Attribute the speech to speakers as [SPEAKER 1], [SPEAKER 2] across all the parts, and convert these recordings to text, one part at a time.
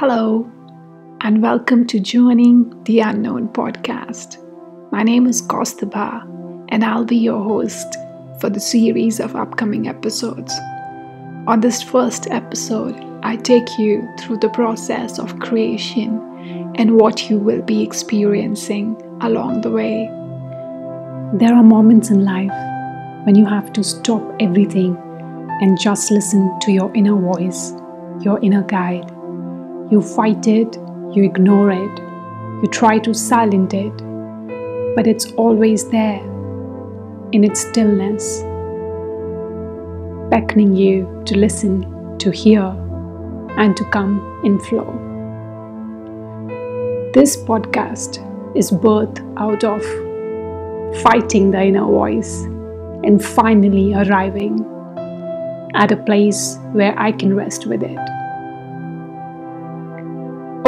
[SPEAKER 1] Hello, and welcome to Joining the Unknown podcast. My name is Kostaba, and I'll be your host for the series of upcoming episodes. On this first episode, I take you through the process of creation and what you will be experiencing along the way. There are moments in life when you have to stop everything and just listen to your inner voice, your inner guide. You fight it, you ignore it, you try to silence it, but it's always there in its stillness, beckoning you to listen, to hear, and to come in flow. This podcast is birthed out of fighting the inner voice and finally arriving at a place where I can rest with it.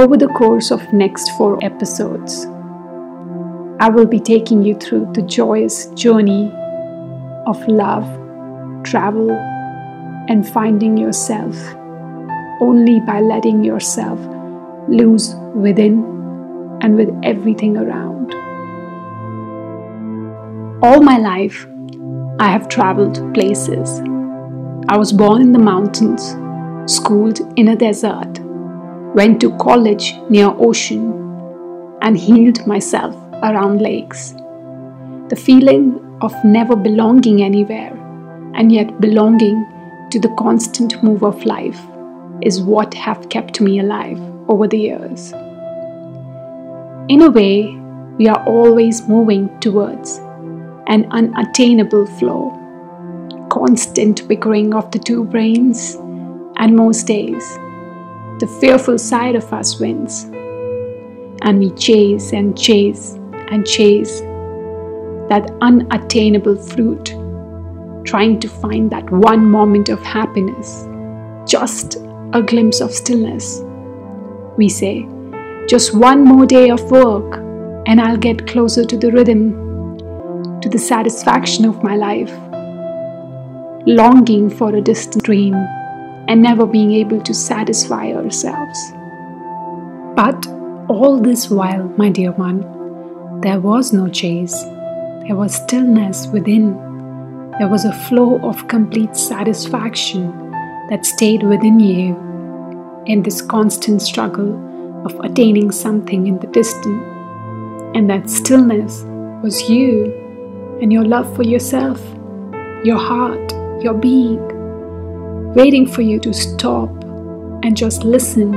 [SPEAKER 1] Over the course of next 4 episodes, I will be taking you through the joyous journey of love, travel, and finding yourself only by letting yourself loose within and with everything around. All my life, I have traveled places. I was born in the mountains, schooled in a desert, went to college near ocean, and healed myself around lakes. The feeling of never belonging anywhere and yet belonging to the constant move of life is what have kept me alive over the years. In a way, we are always moving towards an unattainable flow, constant bickering of the two brains, and most days, the fearful side of us wins. And we chase and chase and chase that unattainable fruit, trying to find that one moment of happiness, just a glimpse of stillness. We say, just one more day of work, and I'll get closer to the rhythm, to the satisfaction of my life. Longing for a distant dream and never being able to satisfy ourselves. But all this while, my dear one, there was no chase. There was stillness within. There was a flow of complete satisfaction that stayed within you in this constant struggle of attaining something in the distant. And that stillness was you and your love for yourself, your heart, your being, waiting for you to stop and just listen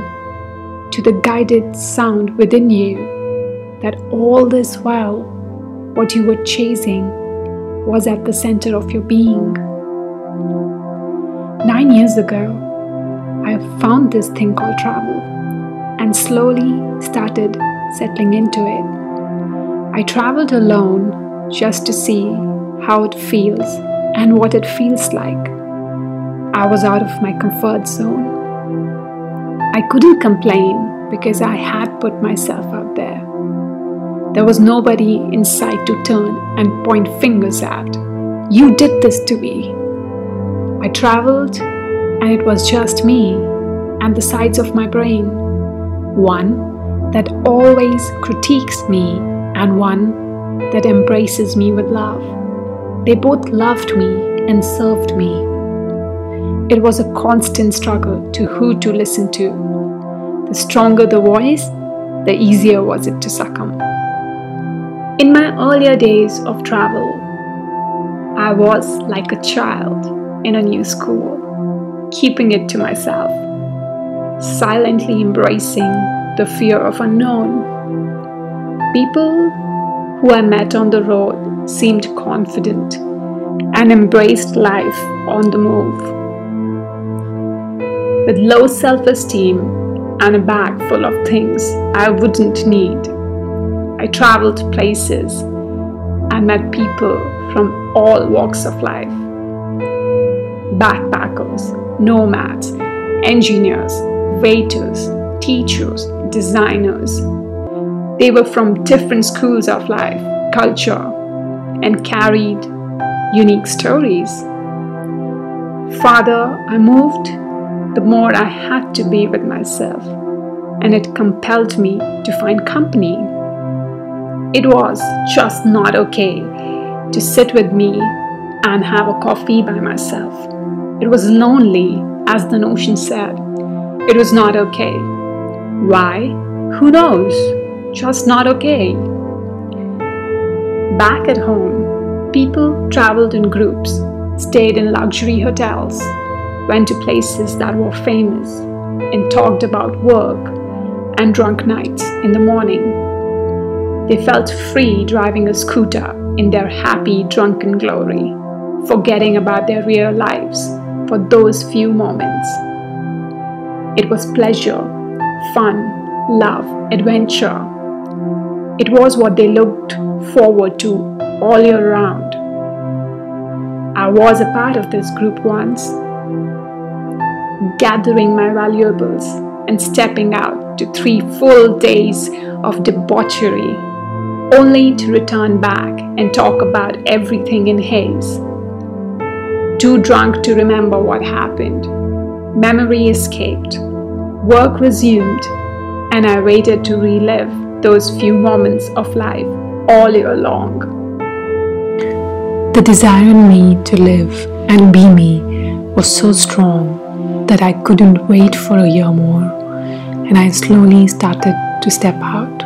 [SPEAKER 1] to the guided sound within you that all this while, what you were chasing was at the center of your being. Nine years ago, I found this thing called travel and slowly started settling into it. I traveled alone just to see how it feels and what it feels like. I was out of my comfort zone. I couldn't complain because I had put myself out there. There was nobody in sight to turn and point fingers at. You did this to me. I traveled, and it was just me and the sides of my brain. One that always critiques me, and one that embraces me with love. They both loved me and served me. It was a constant struggle to who to listen to. The stronger the voice, the easier was it to succumb. In my earlier days of travel, I was like a child in a new school, keeping it to myself, silently embracing the fear of unknown. People who I met on the road seemed confident and embraced life on the move. With low self esteem and a bag full of things I wouldn't need. I traveled places and met people from all walks of life backpackers, nomads, engineers, waiters, teachers, designers. They were from different schools of life, culture, and carried unique stories. Farther I moved, the more I had to be with myself, and it compelled me to find company. It was just not okay to sit with me and have a coffee by myself. It was lonely, as the notion said. It was not okay. Why? Who knows? Just not okay. Back at home, people traveled in groups, stayed in luxury hotels, went to places that were famous, and talked about work and drunk nights in the morning. They felt free driving a scooter in their happy, drunken glory, forgetting about their real lives for those few moments. It was pleasure, fun, love, adventure. It was what they looked forward to all year round. I was a part of this group once, gathering my valuables and stepping out to three full days of debauchery, only to return back and talk about everything in haze. Too drunk to remember what happened. Memory escaped. Work resumed, and I waited to relive those few moments of life all year long.
[SPEAKER 2] The desire in me to live and be me was so strong that I couldn't wait for a year more, and I slowly started to step out.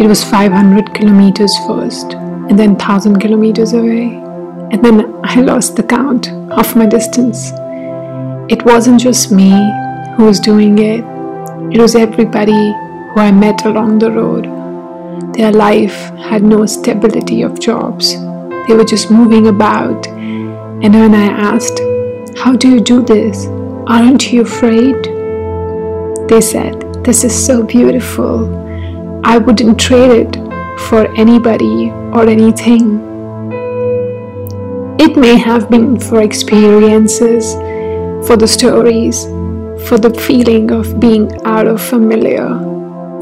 [SPEAKER 2] It was 500 kilometers first, and then 1000 kilometers away, and then I lost the count of my distance. It wasn't just me who was doing it, it was everybody who I met along the road. Their life had no stability of jobs. They were just moving about. And when I asked, How do you do this? Aren't you afraid? They said, This is so beautiful. I wouldn't trade it for anybody or anything. It may have been for experiences, for the stories, for the feeling of being out of familiar,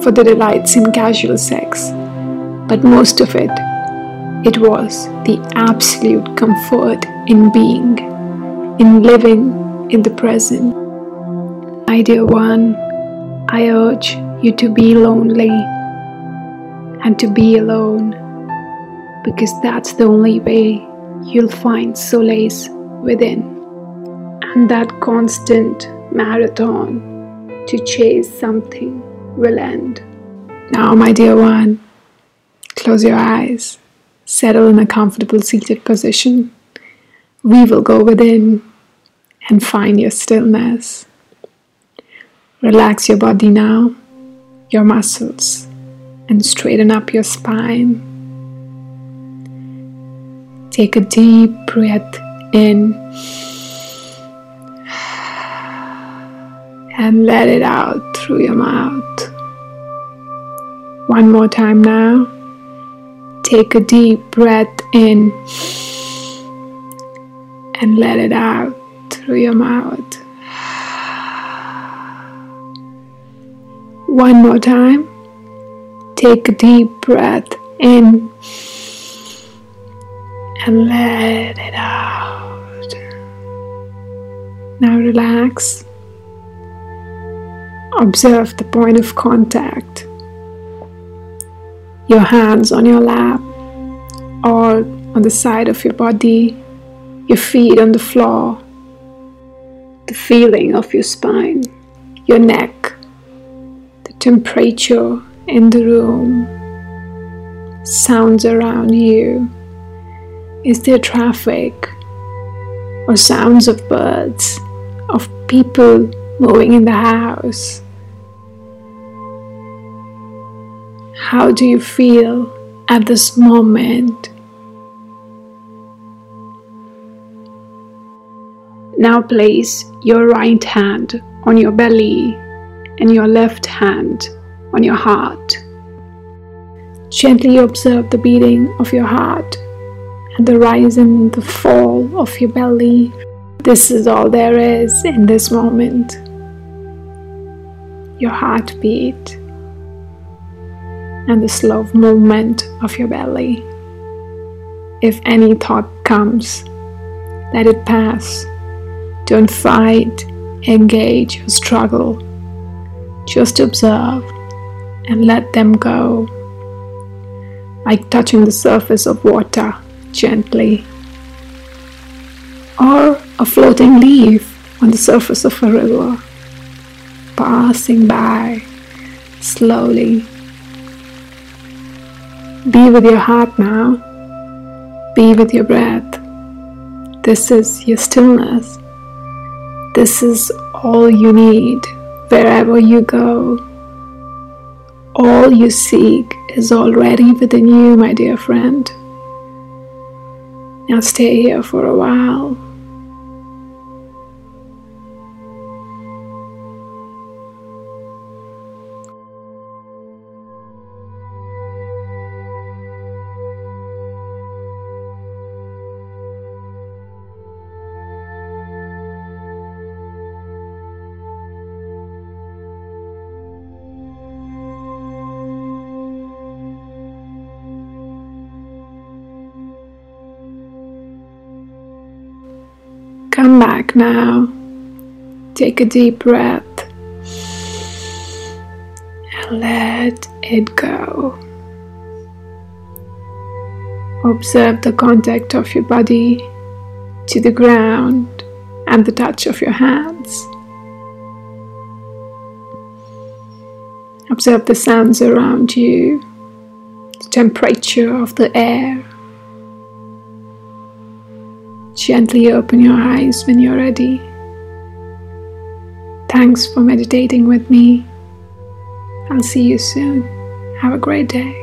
[SPEAKER 2] for the delights in casual sex, but most of it, it was the absolute comfort in being, in living in the present. My dear one, I urge you to be lonely and to be alone because that's the only way you'll find solace within. And that constant marathon to chase something will end. Now, my dear one, close your eyes, settle in a comfortable seated position. We will go within and find your stillness. Relax your body now, your muscles, and straighten up your spine. Take a deep breath in and let it out through your mouth. One more time now. Take a deep breath in and let it out through your mouth. One more time. Take a deep breath in and let it out. Now relax. Observe the point of contact. Your hands on your lap or on the side of your body, your feet on the floor, the feeling of your spine, your neck, the temperature in the room, sounds around you. Is there traffic or sounds of birds, of people moving in the house? How do you feel at this moment? Now place your right hand on your belly and your left hand on your heart. Gently observe the beating of your heart and the rise and the fall of your belly. This is all there is in this moment. Your heartbeat and the slow movement of your belly. If any thought comes, let it pass. Don't fight, engage, or struggle. Just observe and let them go, like touching the surface of water gently, or a floating leaf on the surface of a river, passing by slowly. Be with your heart now, be with your breath. This is your stillness. This is all you need wherever you go. All you seek is already within you, my dear friend. Now stay here for a while. Back now. Take a deep breath and let it go. Observe the contact of your body to the ground and the touch of your hands. Observe the sounds around you, the temperature of the air. Gently open your eyes when you're ready. Thanks for meditating with me. I'll see you soon. Have a great day.